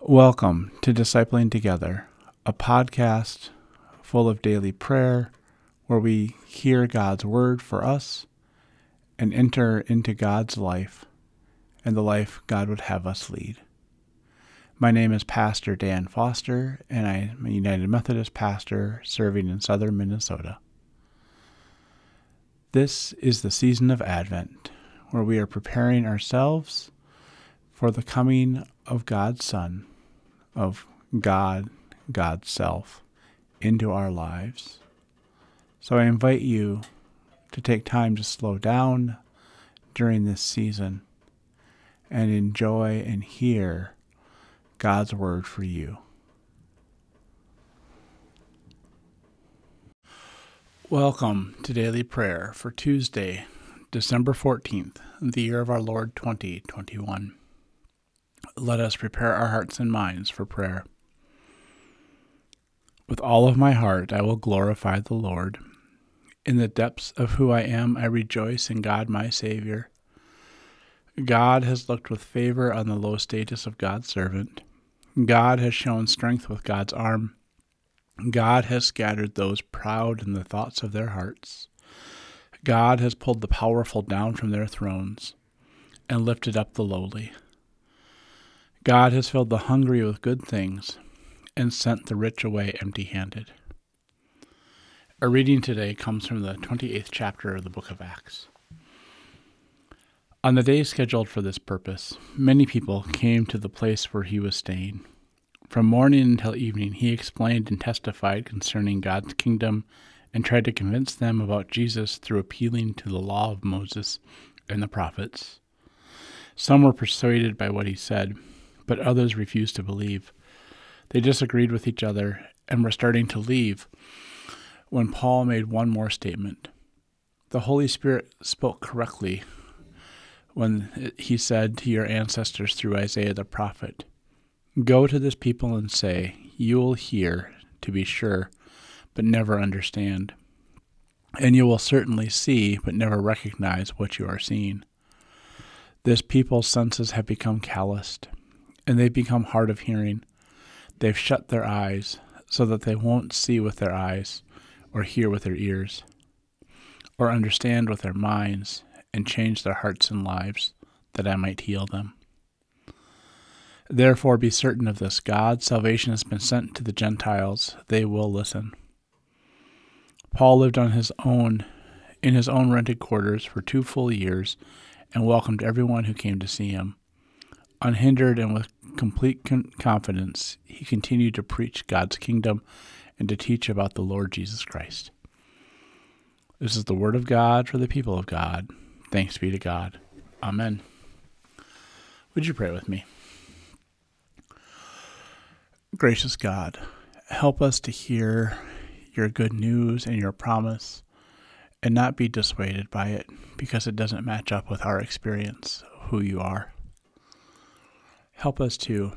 Welcome to Discipling Together, a podcast full of daily prayer where we hear God's word for us and enter into God's life and the life God would have us lead. My name is Pastor Dan Foster, and I am a United Methodist pastor serving in southern Minnesota. This is the season of Advent, where we are preparing ourselves for the coming of God's Son, of God, God's self, into our lives. So I invite you to take time to slow down during this season and enjoy and hear God's word for you. Welcome to Daily Prayer for Tuesday, December 14th, the year of our Lord 2021. Let us prepare our hearts and minds for prayer. With all of my heart, I will glorify the Lord. In the depths of who I am, I rejoice in God my Savior. God has looked with favor on the low status of God's servant. God has shown strength with God's arm. God has scattered those proud in the thoughts of their hearts. God has pulled the powerful down from their thrones and lifted up the lowly. God has filled the hungry with good things and sent the rich away empty handed. Our reading today comes from the 28th chapter of the book of Acts. On the day scheduled for this purpose, many people came to the place where he was staying. From morning until evening, he explained and testified concerning God's kingdom and tried to convince them about Jesus through appealing to the law of Moses and the prophets. Some were persuaded by what he said, but others refused to believe. They disagreed with each other and were starting to leave when Paul made one more statement. The Holy Spirit spoke correctly when he said to your ancestors through Isaiah the prophet, Go to this people and say, You will hear, to be sure, but never understand. And you will certainly see, but never recognize what you are seeing. This people's senses have become calloused, and they've become hard of hearing. They've shut their eyes so that they won't see with their eyes, or hear with their ears, or understand with their minds, and change their hearts and lives, that I might heal them. Therefore, be certain of this God's salvation has been sent to the Gentiles, they will listen. Paul lived on his own, in his own rented quarters for two full years, and welcomed everyone who came to see him. Unhindered and with complete con- confidence, he continued to preach God's kingdom and to teach about the Lord Jesus Christ. This is the word of God for the people of God. Thanks be to God. Amen. Would you pray with me? Gracious God, help us to hear your good news and your promise and not be dissuaded by it because it doesn't match up with our experience of who you are. Help us to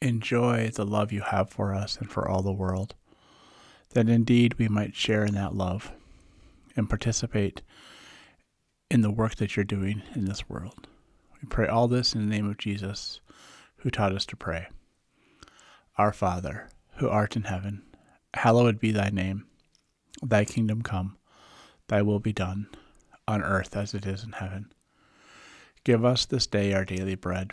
enjoy the love you have for us and for all the world, that indeed we might share in that love and participate in the work that you're doing in this world. We pray all this in the name of Jesus, who taught us to pray. Our Father, who art in heaven, hallowed be thy name. Thy kingdom come, thy will be done, on earth as it is in heaven. Give us this day our daily bread,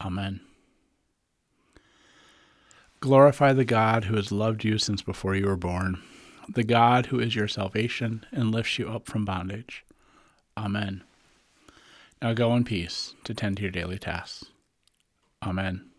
Amen. Glorify the God who has loved you since before you were born, the God who is your salvation and lifts you up from bondage. Amen. Now go in peace to tend to your daily tasks. Amen.